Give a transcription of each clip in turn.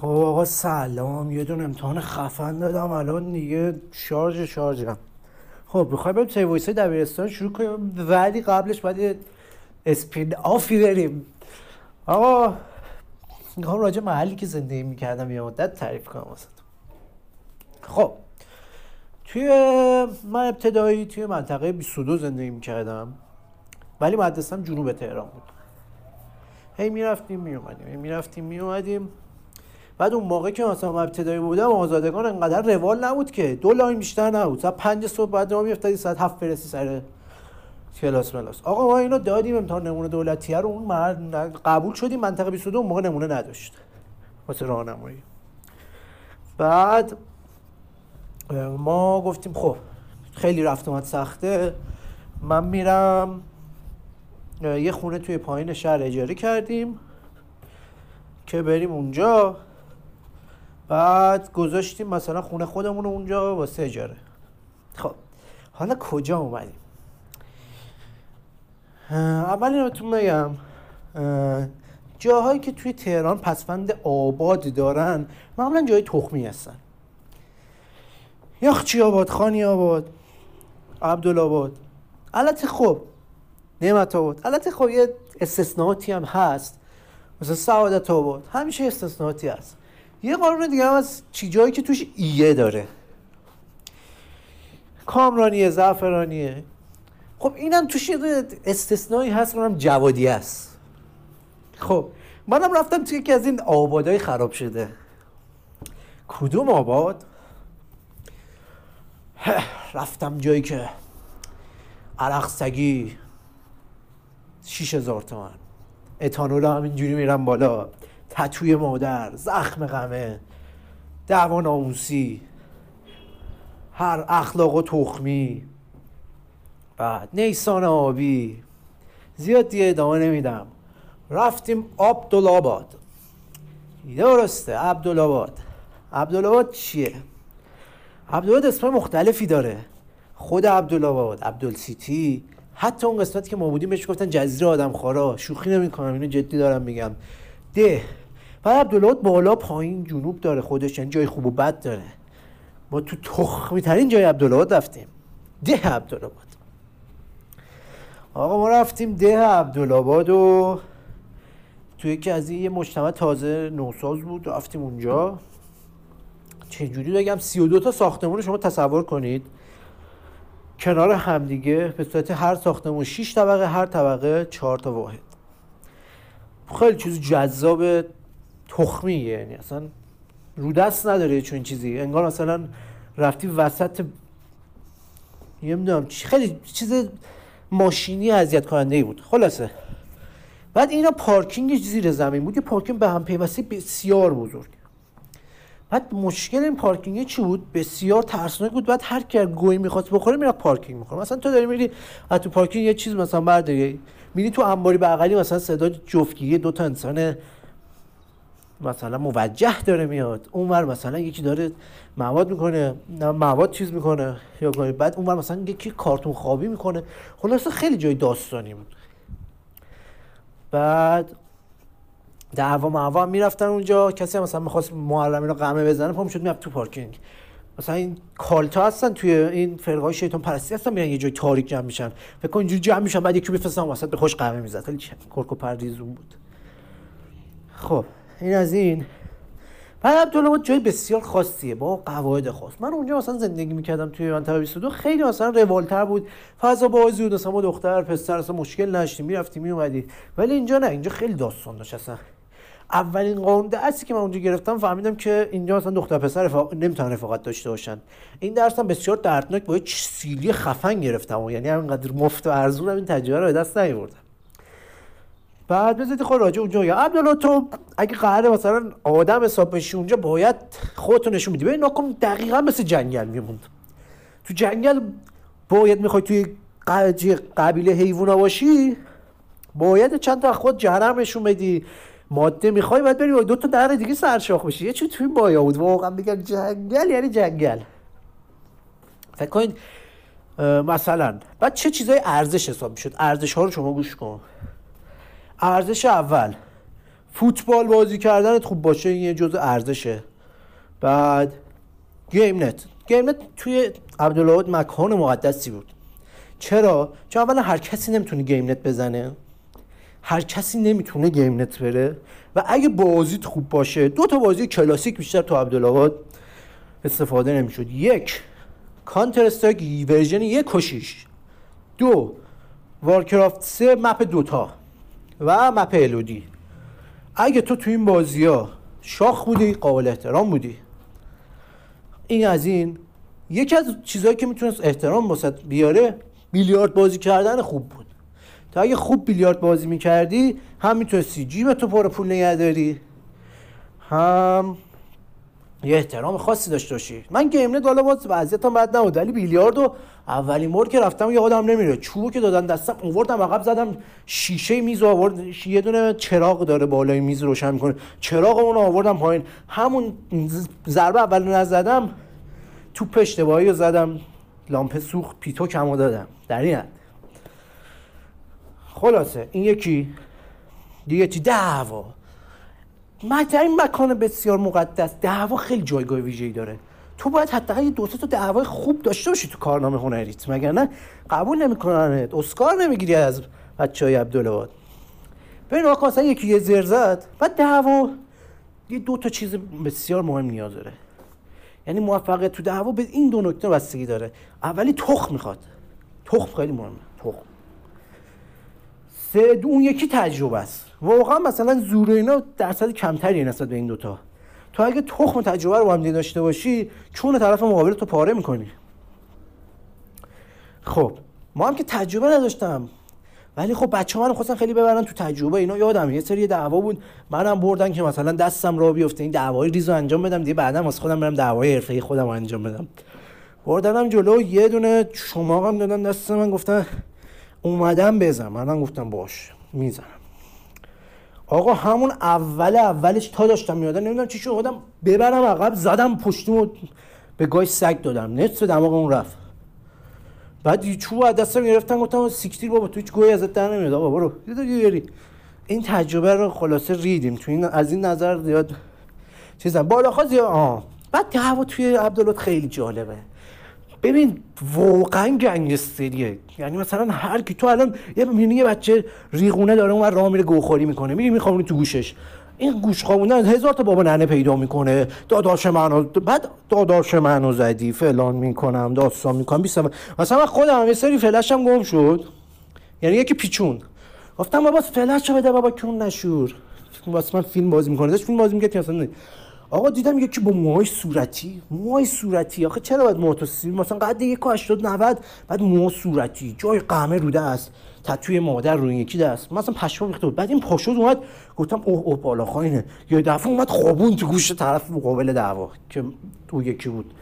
خب آقا سلام یه دون امتحان خفن دادم الان دیگه شارژ شارژم خب بخوای بریم توی voice دبیرستان شروع کنیم؟ ولی قبلش باید spin-off ی بریم. آقا می‌خوام راجع محلی که زندگی می‌کردم یه مدت تعریف کنم واسه خب توی من ابتدایی توی منطقه 22 زندگی می‌کردم ولی مدرسم جنوب تهران بود. هی می‌رفتیم میومدیم هی می‌رفتیم میومدیم بعد اون موقع که مثلا من ابتدایی بودم آزادگان انقدر روال نبود که. دو لاین بیشتر نبود. ساعت پنج صبح بعد راه میافتادی ساعت هفت برسی سر کلاس ملاس. آقا ما اینو دادیم امتحان نمونه دولتیه رو. اون قبول شدیم منطقه 22 اون موقع نمونه نداشت. واسه راهنمایی. بعد ما گفتیم خب خیلی رفت اومد سخته. من میرم یه خونه توی پایین شهر اجاره کردیم که بریم اونجا. بعد گذاشتیم مثلا خونه خودمون رو اونجا واسه اجاره خب حالا کجا اومدیم؟ اول اینو بگم جاهایی که توی تهران پسفند آباد دارن معمولا جای تخمی هستن. یاخچی آباد خانی آباد عبدالآباد. البته خب نعمت آباد. البته خب یه استثناءاتی هم هست. مثلا سعادت آباد. همیشه استثناءاتی هست. یه قانون دیگه هم از چی جایی که توش ایه داره. کامرانیه زعفرانیه خب اینم توش یه استثنایی هست اونم جوادی است. خب منم رفتم توی یکی از این آبادای خراب شده. کدوم آباد؟ رفتم جایی که عرق سگی شیش هزار تومن. اتانول هم اینجوری میرم بالا. تتوی مادر زخم غمه دعوا ناموسی هر اخلاق و تخمی. بعد نیسان آبی. زیاد دیگه ادامه نمیدم. رفتیم عبدالآباد. درسته عبدالآباد. عبدالآباد چیه؟ عبدالآباد اسم مختلفی داره. خود عبدالآباد عبدالسیتی حتی اون قسمتی که ما بودیم بهش گفتن جزیره آدم خارا شوخی نمی‌کنم اینو جدی دارم میگم. ده. بعد عبدالآباد بالا پایین جنوب داره خودش یعنی جای خوب و بد داره. ما تو تخمی ترین جای عبدالآباد رفتیم. ده عبدالآباد آقا ما رفتیم ده عبدالآباد و تو یکی از یه مجتمع تازه نوساز بود رفتیم اونجا. چجوری بگم؟ سی و دو تا ساختمون شما تصور کنید. کنار همدیگه به صورت هر ساختمون 6 طبقه هر طبقه 4 تا واحد. خیلی چیز جذاب تخمیه. یعنی اصلا رو دست نداره چون چیزی. انگار مثلا رفتی وسط نمی‌دونم خیلی چیز ماشینی اذیت کننده ای بود. خلاصه. بعد اینا پارکینگ زیر زمین بود. یه پارکینگ به هم پیوسته بسیار بزرگ. بعد مشکل این پارکینگ چی بود؟ بسیار ترسناک بود. بعد هر کی گهی می‌خواست بخوره میره پارکینگ می‌خوره. مثلا تو داری میری از تو پارکینگ یه چیز مثلا برداری میری تو انباری بغلی مثلا صدا جفتگیری دو تا انسان مثلا موجه داره میاد. اونور مثلا یکی داره مواد می‌کنه مواد چیز می‌کنه یا بعد اونور مثلا یکی کارتون خوابی می‌کنه. خلاصه خیلی جای داستانی بود. بعد دعوا معوا می‌رفتن اونجا. کسی هم مثلا می‌خواست معلمی رو قمه بزنه پا می‌شد می‌رفت تو پارکینگ. مثلا این کالتا هستن توی این فرقای شیطان پرستی هستن میرن یه جای تاریک جمع میشن. فکر کن اینجوری جمع میشن بعد یکی میفرستن وسط به خوش قمه می‌زد. خیلی کرک و پردیزون بود. خب این از این. بعد عبدالله جای بسیار خاصیه با قواعد خاص. من اونجا مثلا زندگی می‌کردم توی منطقه 22 خیلی مثلا روالتر بود. فضا بازی بود مثلا ما دختر پسر اصلا مشکل نشتی می‌رفتی میومدی ولی اینجا نه اینجا خیلی داستان داشت اصلا. اولین قانون درسی که من اونجا گرفتم فهمیدم که اینجا مثلا دختر پسر رفاق... نمی‌تونن رفاقت داشته باشن. این درس هم بسیار دردناک با یک سیلی خفن گرفتم و یعنی همینقدر مفت و ارزون این تجربه رو به دست نیاوردم. بعد بذارید خود راجع اونجا یا عبدالله تو اگه قرار مثلا آدم حساب بشی اونجا باید خودتو نشون بدی. ببین ناکن دقیقا مثل جنگل میموند. تو جنگل باید می‌خوای توی قبیله حیوونا باشی باید چند تا خود جهرم نشون بدی. ماده می‌خوای باید بری دو تا در دیگه سرشاخ بشی. یه چی توی بایا بود. واقعا میگم جنگل یعنی جنگل. فکر کنید مثلا بعد چه چیزای ارزش حساب می‌شد؟ ارزش ها رو شما گوش کن. ارزش اول فوتبال بازی کردنت خوب باشه یه جزء ارزشه. بعد گیم نت. گیم نت توی عبدل آباد مکان مقدسی بود. چرا؟ چون اولا هر کسی نمی‌تونه گیم نت بزنه. هر کسی نمی‌تونه گیم نت بره. و اگه بازیت خوب باشه دو تا بازی کلاسیک بیشتر تو عبدل آباد استفاده نمی‌شد. یک Counter-Strike version یک و دو Warcraft سه map Dota و map LOD. اگه تو تو این بازی ها شاخ بودی قابل احترام بودی. این از این. یکی از چیزهایی که می‌تونست احترام بیاره بیلیارد بازی کردن خوب بود. تا اگه خوب بیلیارد بازی می‌کردی هم می‌تونستی جیب تو پر پول نگه داری. هم یه احترام خاصی داشته باشی. من گیم حالا باز وضعیتم بد نبود ولی بیلیاردو اولین بار که رفتم یادم نمیره. چوبو که دادن دستم آوردم عقب زدم شیشه میز آورد. یه دونه چراغ داره بالای میز روشن می‌کنه. چراغ اون آوردم پایین. همون ضربه اول نزدم تو اشتباهی رو زدم. لامپ سوخت پیتو کمو دادم. در این خلاصه این یکی. دیگه چی؟ دعوا. این مکان بسیار مقدس. دعوا خیلی جایگاه ویژه‌ای داره. تو باید حتی یه دو تا دعوای خوب داشته باشی تو کارنامه هنریت. مگر نه؟ قبول نمی‌کنن اسکار نمی‌گیری از بچه های عبدالعباد ببین آقا مثلا یکی یه زر زد. بعد دعوا. یه دو تا چیز بسیار مهم نیاز داره. یعنی موفقیت تو دعوا به این دو نکته بستگی داره. اولی تخم می‌خواد. تخم خیلی مهمه. تخم. سه اون یکی تجربه است. واقعا مثلا زور اینا درصد کمتری نسبت به این دوتا. تو اگه تخم تجربه رو هم داشته باشی چون طرف مقابل تو پاره می‌کنی. خب ما هم که تجربه نداشتم. ولی خب بچه من خواستن خیلی ببرن تو تجربه اینا. یادم یه سری دعوا بود. منم بردن که مثلا دستم را بیفته. این دعوای ریزو انجام بدم. دیگه بعدم واسه خودم برم دعوای حرفه‌ای خودم انجام بدم. بردنم جلو. یه دونه شما هم دادن دست من. گفتن اومدم بزن منم گفتم باش می‌زنم. آقا همون اول اولش تا داشتم میادن نمی‌دونم چی شد خودم ببرم عقب زدم پشتیمو به گای سگ دادم. نصف دماغ اون رفت. بعد یه چوب از دستم گرفتن گفتم سیکتیر بابا تو هیچ گوی ازت در نمیاد. آقا برو. یه این تجربه رو خلاصه ریدیم. تو این از این نظر زیاد چیزا. بالا خواست آه. بعد هوا توی عبدالله خیلی جالبه. ببین واقعا گنگستریه یعنی مثلا هر کی تو الان یه می‌بینی یه بچه ریغونه داره اون راه میره گوخوری می‌کنه. میری میخوابونی تو گوشش. این گوش خوابوندن هزار تا بابا ننه پیدا می‌کنه. داداش منو بعد داداش منو زدی فلان می‌کنم داستان می‌کنم. بیستم مثلا خودم یه سری فلشم گم شد. یعنی یکی پیچون. گفتم بابا فلش بده بابا کون نشور؟ واسه من فیلم بازی می‌کنه. داشت فیلم بازی می‌کرد مثلا آقا دیدم یکی با موهای صورتی موهای صورتی. آخه چرا باید موها مثلا قد یک 80 90 بعد موها صورتی. جای قهمه روده است تتوی مادر روی یکی دست. مثلا پشمام ریخته بود. بعد این پاشو اومد گفتم اوه اوه بالا خاینه یه دفعه اومد خوابون تو گوش طرف مقابل دعوا که تو یکی بود.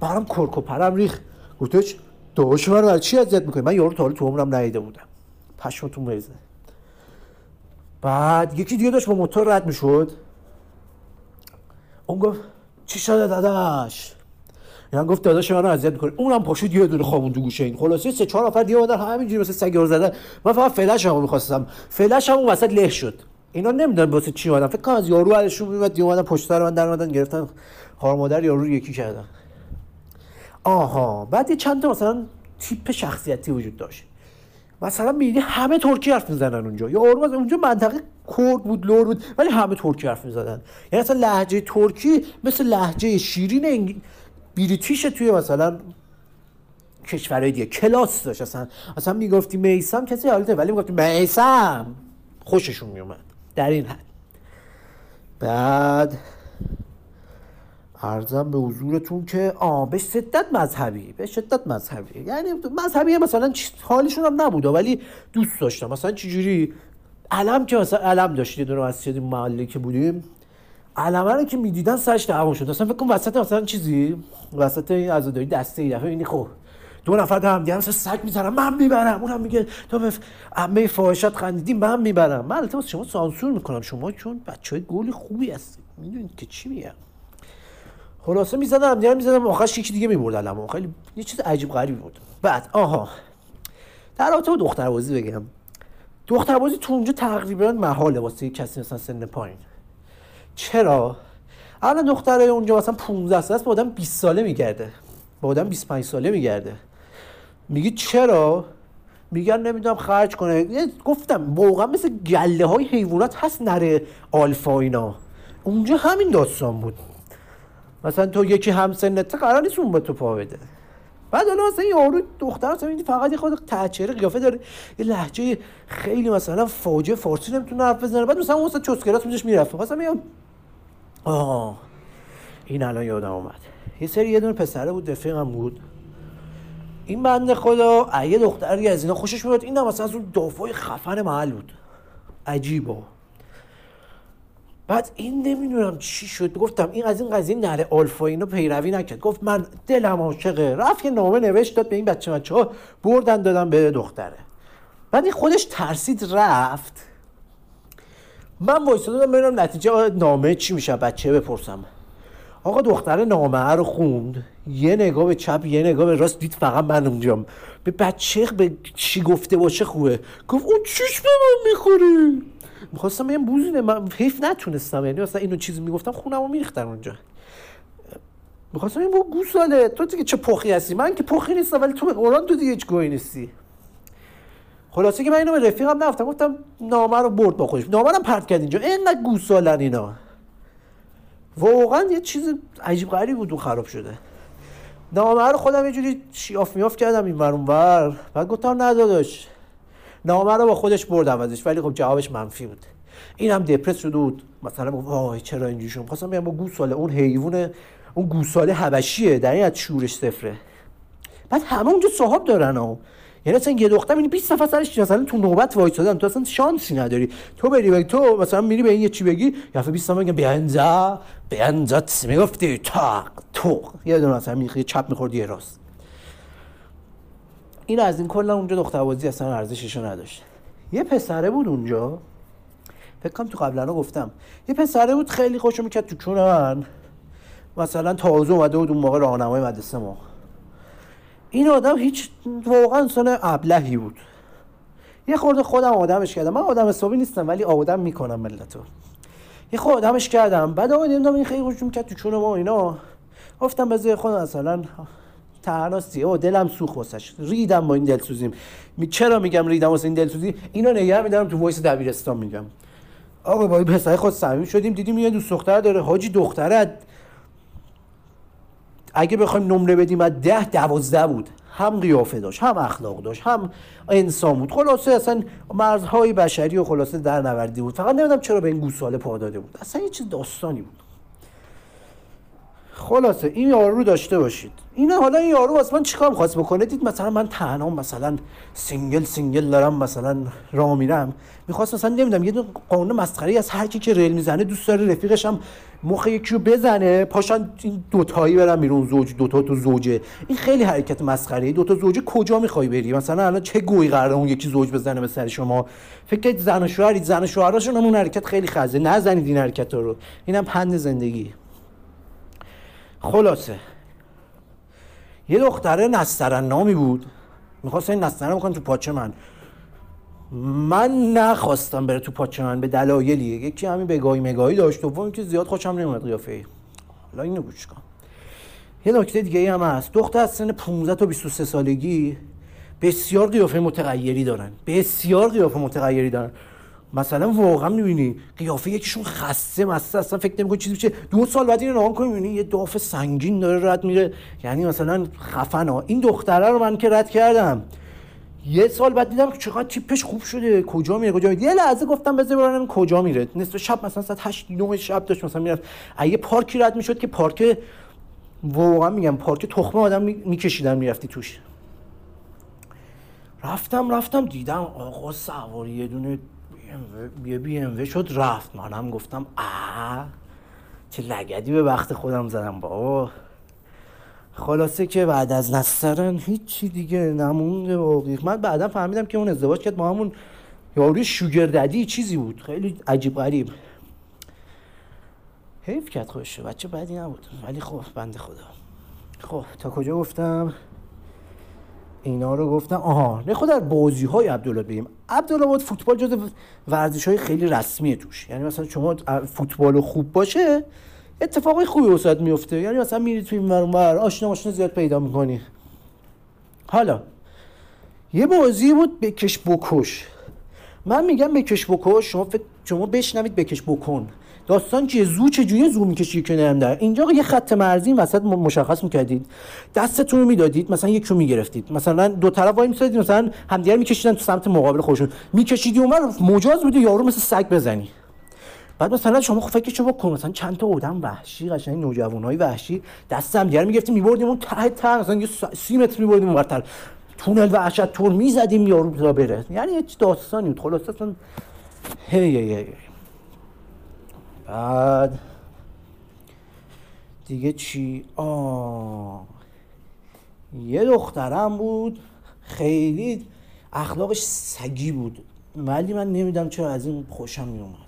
برام کرکو پرم ریخ گفتش داش من چی اذیت می‌کنی؟ من یارو تا تو عمرم ندیده بودم. پشمتون بریزه. بعد یکی دیگه داشت با موتور رد می‌شد. اون گفت چی شده داداش؟ یعنی گفت داداش منو اذیت می‌کنه اونم پاشو یه دونه خوابون تو گوشه این. خلاصه سه چهار نفر دیگه اومدن همینجوری مثل سگ زدن. من فقط فلش هم می‌خواستم. فلش هم وسط له شد. اینا نمی‌دونم واسه چی اومدن. فکر کنم از یارو ازشون میومد دی اومدن پشت سر من در اومدن گرفتن. خار مادر یارو رو یکی کردن. آها. بعد یه چند تا مثلا تیپ شخصیتی وجود داشت. مثلا میدی همه ترکی حرف می‌زنن اونجا. یا اونجا منطقه کرد بود لور بود ولی همه ترکی حرف می‌زدن. یعنی اصلا لهجه ترکی مثل لهجه شیرین بریتیش توی مثلا کشورهای دیگه. کلاس داشت اصلا. اصلا می‌گفتی میسم کسی حالته ولی می‌گفتی میسم. خوششون میومد در این حد. بعد ارزم به حضورتون که آه به شدت مذهبی به شدت مذهبی. یعنی مذهبی مثلا حالشون هم نبود ولی دوست داشتم. مثلا چجوری علم که مثلا علم داشتی دونه از محله که بودیم علمه رو که می‌دیدن سرش دعوا شد. اصلا فکر کنم وسط مثلا چیزی وسط این عزاداری دسته ای دفعه اینی خب دو نفر هم دیگه مثلا سگ می‌زنن من می‌برم اونم میگه تو به عمه فاحشت خندیدیم من می‌برم. من البته شما سانسور می‌کنم شما چون بچه های گلی خوبی هستید. می‌دونید که چی میگم. خلاصه می‌زدن هم دیگه می‌زدن آخرش یکی دیگه می‌برد علمو. خیلی یه چیز عجیب غریبی بود. بعد آها. در رابطه با دختر بازی بگم. دختر بازی تو اونجا تقریبا محاله واسه کسی مثلا سن پایین. چرا؟ الان دختره اونجا مثلا 15 سال است با آدم 20 ساله میگرده. با آدم 25 ساله میگرده. میگی چرا؟ میگن نمی‌دونم خرج کنه. گفتم واقعا مثل گله های حیوانات هست نره آلفا اینا. اونجا همین داستان بود. مثلا تو یکی هم سنت قرار نیست اون با تو پا بده. بعد حالا مثلا یارو دختر مثلا فقط یه خود تحچره قیافه داره یه لحجه خیلی مثلا فاجعه فارسی نمی‌تونه حرف بزنه. بعد مثلا اون چسکراس میجاش می‌رفت. مثلا میگم آه این الان یادم اومد. یه سری یه دونه پسره بود رفیقم بود. این بنده خدا یه دختری از اینا خوشش میاد این هم مثلا از اون دافای خفن محل بود. عجیبا بعد این نمی‌دونم چی شد گفتم این از این قضیه نره آلفا اینو پیروی نکرد. گفت من دلم عاشقه. رفت که نامه نوشت داد به این بچه بچه ها بردن دادم به دختره. بعد این خودش ترسید رفت. من وایساده ببینم نتیجه نامه چی میشه. بچه بپرسم. آقا دختر نامه رو خوند. یه نگاه به چپ یه نگاه به راست. دید فقط من اونجام. به بچه به چی گفته باشه خوبه. گفت اون چیش به من می‌خوری می‌خواستم بگم بوزینه من حیف نتونستم. یعنی مثلا اینو چیزی می‌گفتم خونم رو میریختن اونجا. می‌خواستم این گوساله تو دیگه چه پخی هستی؟ من که پخی نیستم ولی تو به قرآن تو دیگه هیچ گوی نیستی. خلاصه که من اینو به رفیقم نفتم گفتم نامه رو برد با خودش. نامه رو پرت کرد اینجا. اینقدر گوسالن اینا. واقعا یه چیز عجیب غریب بود و خراب شده. نامه رو خودم یه جوری شیاف میاف کردم این ور ور بعد گفتم نداداش نامه رو با خودش برد عوضش ولی خب جوابش منفی بود. این هم دپرس شده بود. مثلا وای چرا اینجوری شد؟ خواستم بگم با گوساله اون حیوان اون گوساله حبشیه در این از شورش صفره. بعد همه اونجا صاحب دارن ها. یعنی اصلا یه دختر این 20 نفر سرش مثلا تو نوبت وایسادن تو اصلا شانسی نداری. تو بری بگی تو مثلا میری به این یه چی بگی یا بیست 20 نفر میگن بیانزا بیانزا می‌گفتی؟ تاق تو یه دونه مثلا می‌خواد چپ می‌خورد یه راست. این از این کلا اونجا دختر بازی اصلا ارزشش نداشت. یه پسره بود اونجا. فکر کنم تو قبلا گفتم. یه پسره بود خیلی خوشو می‌کرد تو چون من مثلا تازه اومده بود اون موقع راهنمای مدرسه ما. این آدم هیچ واقعا انسان ابلهی بود. یه خورده خودم آدمش کردم. من آدم حسابی نیستم ولی آدم می‌کنم ملتو. یه خود آدمش کردم. بعد آقا دیدم این خیلی خوشم کرد تو چون ما اینا. گفتم بذار خود مثلا تناستی او دلم سوخ واسش. ریدم با این دلسوزیم می چرا میگم ریدم واسه این دلسوزی؟ اینو نگه میدارم تو وایس دبیرستان میگم. آقا با این پسر خود صمیم شدیم دیدیم یه دوست دختر داره. حاجی دختره. اگه بخوایم نمره بدیم از ده دوازده بود. هم قیافه داشت هم اخلاق داشت هم انسان بود. خلاصه اصلا مرزهای بشری و خلاصه در نوردی بود. فقط نمی‌دونم چرا به این گوساله پا داده بود. اصلا یه چیز داستانی بود. خلاصه این یارو داشته باشید. این حالا این یارو واسه من چیکار می‌خواست بکنه؟ دید مثلا من تنها مثلا single single دارم مثلا راه میرم. می‌خواست مثلا نمی‌دونم یه قانون مسخره از هر کی که رل می‌زنه دوست داره رفیقش هم مخ یکی رو بزنه. پاشن این دوتایی برن بیرون زوج دوتا تو زوجه. این خیلی حرکت مسخره دوتا زوجه کجا می‌خوای بری؟ مثلا الان چه گهی قراره اون یکی زوج بزنه به سر شما؟ فکر زن و شوهرید زن و شوهراشون اون حرکت خیلی خزه. نزنید این حرکت رو. اینم پند زندگی. خلاصه. یه دختره نسترن نامی بود. می‌خواست این نسترن بکنم تو پاچه من. من نخواستم بره تو پاچه من به دلایلی یکی همین بگاهی مگاهی داشت. دوم که زیاد خوشم نمیاد قیافه حالا اینو گوش کن. یه نکته دیگه هم هست. دختر از سن 15 تا 23 سالگی بسیار قیافه متغیری دارن. بسیار قیافه متغیری دارن. مثلا واقعا می‌بینی قیافه یکیشون خسته مسته اصلا فکر نمی‌کنی چیزی بشه دو سال بعد اینو نگاه کنی می‌بینی یه داف سنگین داره رد میره. یعنی مثلا خفن این دختره رو من که رد کردم. یه سال بعد دیدم که چقدر تیپش خوب شده. کجا میره؟ کجا میره؟ یه لحظه گفتم بذار برم کجا میره. نصف شب مثلا ساعت 8 9 شب داشت مثلا می‌رفت. یه پارکی رد می‌شد که پارک واقعا میگم پارک تخمه آدم میکشیدن می‌رفتی توش. رفتم رفتم دیدم آقا سواری یه دونه یه بی ام شد رفت. منم گفتم آ چه لگدی به وقت خودم زدم با خلاصه که بعد از نسترن هیچی دیگه نمونده واقعی من بعدا فهمیدم که اون ازدواج کرد با همون یاروی شوگرددی چیزی بود. خیلی عجیب غریب. حیف کرد خوشه بچه بعدی نبود. ولی خب بنده خدا. خب تا کجا گفتم؟ اینا رو گفتم آها نه خود در بازی های عبدالله بگیم. عبدالله فوتبال جز ورزش های خیلی رسمیه توش. یعنی مثلا شما فوتبال خوب باشه اتفاقی خوبی وسط میفته یعنی مثلا میری توی ور آشنا ماشنا زیاد پیدا می‌کنی. حالا یه بازی بود بکش بکش. من میگم بکش بکش شما فکر شما بشنوید بکش بکن. داستان چیه؟ زو چجوری زو می‌کشی که نرم در؟ اینجا یه خط مرزی وسط مشخص می‌کردید. دستتون رو می‌دادید مثلا یک رو می‌گرفتید. مثلا دو طرف وای میسادید مثلا همدیگر میکشیدن تو سمت مقابل خودشون. میکشیدی اونور مجاز بودی یارو مثل سگ بزنی. بعد مثلا شما خب فکرشو بکن مثلا چند تا آدم وحشی قشنگ نوجوانای وحشی. دست هم دیگه می‌گرفتیم میبردیم اون ته ته مثلا یه سی متر میبردیم اونورتر. تونل وحشت تور می‌زدیم یارو تا بره. یعنی یه داستانی بود. خلاص اصلا هی هی هی بعد دیگه چی؟ آه. یه دخترم بود. خیلی اخلاقش سگی بود. ولی من نمیدم چرا از این خوشم میومد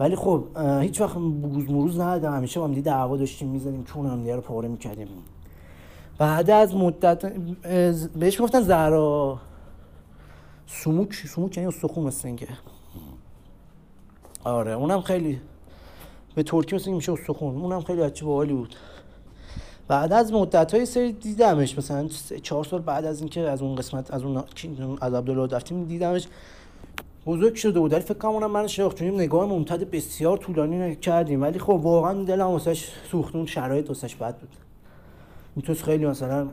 ولی خب هیچ وقت بروز مروز ندادم. همیشه با هم دعوا داشتیم می‌زدیم چون هم رو پاره می‌کردیم. بعد از مدت بهش گفتن زهرا. سموک سموک یعنی استخون مثل اینکه. آره اونم خیلی به ترکی مثل میشه استخون اونم خیلی بچه باحالی بود. بعد از مدت های سری دیدمش مثلا چهار سال بعد از اینکه از اون قسمت از اون از عبدالله رفتیم دیدمش. بزرگ شده بود ولی فکر کنم اونم من شاخ چون نگاه ممتد بسیار طولانی کردیم. ولی خب واقعا دلم واسش سوختون شرایط واسش بد بود. می‌تونست خیلی مثلا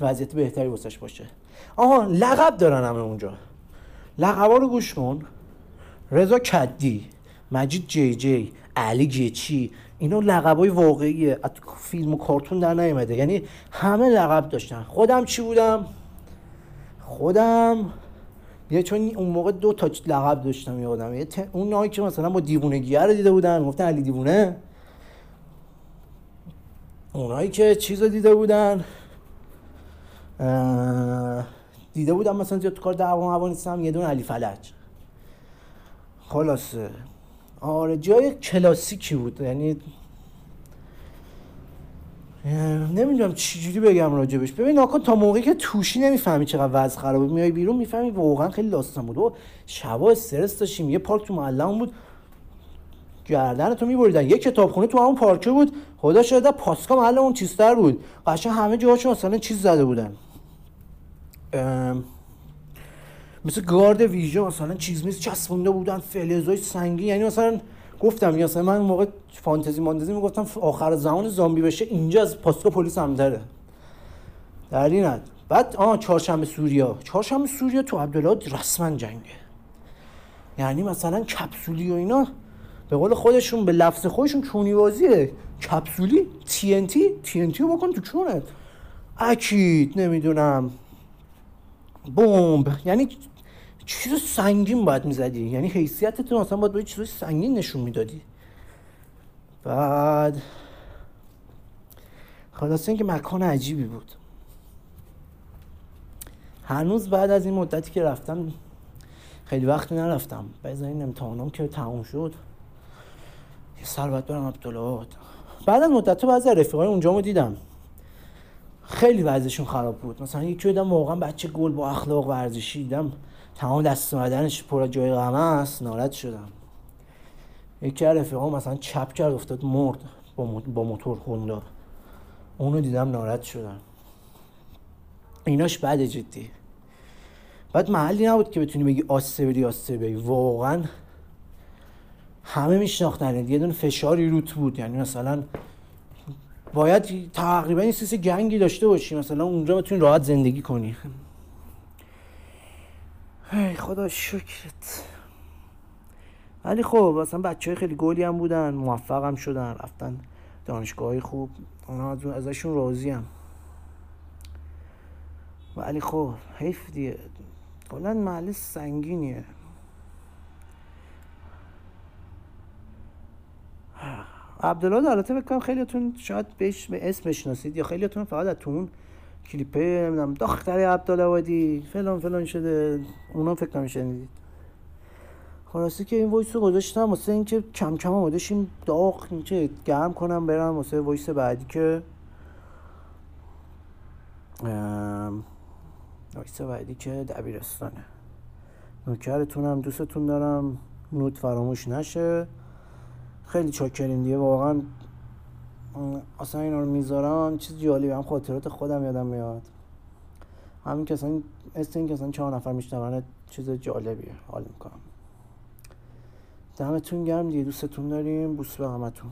وضعیت بهتری واسش باشه. آها لقب دارن همه اونجا. لقبا رو گوش کن. رضا کدی مجید جی جی علی گیچی اینا لقبای واقعیه. از فیلم و کارتون در نیومده. یعنی همه لقب داشتن. خودم چی بودم؟ خودم یه چون اون موقع دو تا لقب داشتم یادم. یه اون نایی که مثلا با دیوونگی رو دیده بودن گفتن علی دیوونه. اونایی که چیز رو دیده بودن. دیده بودم مثلا زیاد تو کار دعوا هوا نیستم یه دون علی فلج. خلاصه. آره جای کلاسیکی بود. یعنی نمی‌دونم چجوری بگم راجبش. ببین ناکن تا موقعی که توشی نمی‌فهمی چقدر وضع خرابه. میای بیرون می‌فهمی واقعا خیلی داستان بود. و شبا استرس داشتیم. یه پارک تو محلمون بود. گردن تو میبریدن. یه کتابخونه تو همون پارکه بود. خدا شده پاسکا محل اون چیزتر بود. قشنگ همه جاهاشو مثلا چیز زده بودن. مثل گارد ویژه مثلا چیز میز چسبونده بودن فلزای سنگی یعنی مثلا گفتم مثلا من موقع فانتزی ماندزی می‌گفتم آخر زمان زامبی بشه اینجا از پاسکا پلیس هم داره در این بعد آه چهارشنبه سوریا. چهارشنبه سوریا تو عبدالله رسما جنگه. یعنی مثلا کپسولی و اینا به قول خودشون به لفظ خودشون چونی بازیه. کپسولی تی ان تی تی ان تی رو بکن تو چونت. اکید نمی‌دونم. بمب. یعنی چیز سنگین باید می‌زدی؟ یعنی حیثیتتون اصلا باید باید چیز سنگین نشون می‌دادی. بعد خلاص اینکه مکان عجیبی بود. هنوز بعد از این مدتی که رفتم خیلی وقتی نرفتم. بعد این که تموم شد یه سر باید برم عبدالله بعد از مدت بعضی رفیقای اونجا رو دیدم. خیلی وضعشون خراب بود. مثلا یکی دیدم واقعا بچه گل با اخلاق ورزشی دیدم. تمام دست اومدنش پر جای غم است. ناراحت شدم. یکی از رفیقام مثلا چپ کرد افتاد مرد با موتور هوندا. اونو دیدم ناراحت شدم. ایناش بعد جدی. بعد محلی نبود که بتونی بگی آسته بری آسته بری واقعا همه میشناختن. یه دونه فشاری روت بود. یعنی مثلا باید تقریبا این سیس گنگی داشته باشی. مثلا اونجا بتونی راحت زندگی کنی. ای خدا شکرت. ولی خب مثلا بچه های خیلی گلی هم بودن موفق هم شدن رفتن دانشگاه خوب. اونا ازشون راضی هم. ولی خب حیف دیگه. کلا محل سنگینیه. عبدالله البته بکنم خیلیتون شاید بهش به اسم بشناسید یا خیلیتون فقط از تو اون کلیپه نمی‌دونم دختر وادی فلان فلان شده اونا فکر کنم شنیدید. که این voice رو گذاشتم واسه اینکه کم کم آماده شیم داغ اینکه گرم کنم برم واسه voice بعدی که نکته بعدی که دبیرستانه. نوکرتونم دوستتون دارم. نوت فراموش نشه. خیلی چاکرین دیگه واقعا اصلا اینا رو می‌ذارم چیز جالبی هم خاطرات خودم یادم میاد. همین که اصلا است این که اصلا چهار نفر میشنون چیز جالبیه حال می‌کنم. دمتون گرم دیگه دوستتون داریم بوس به همتون.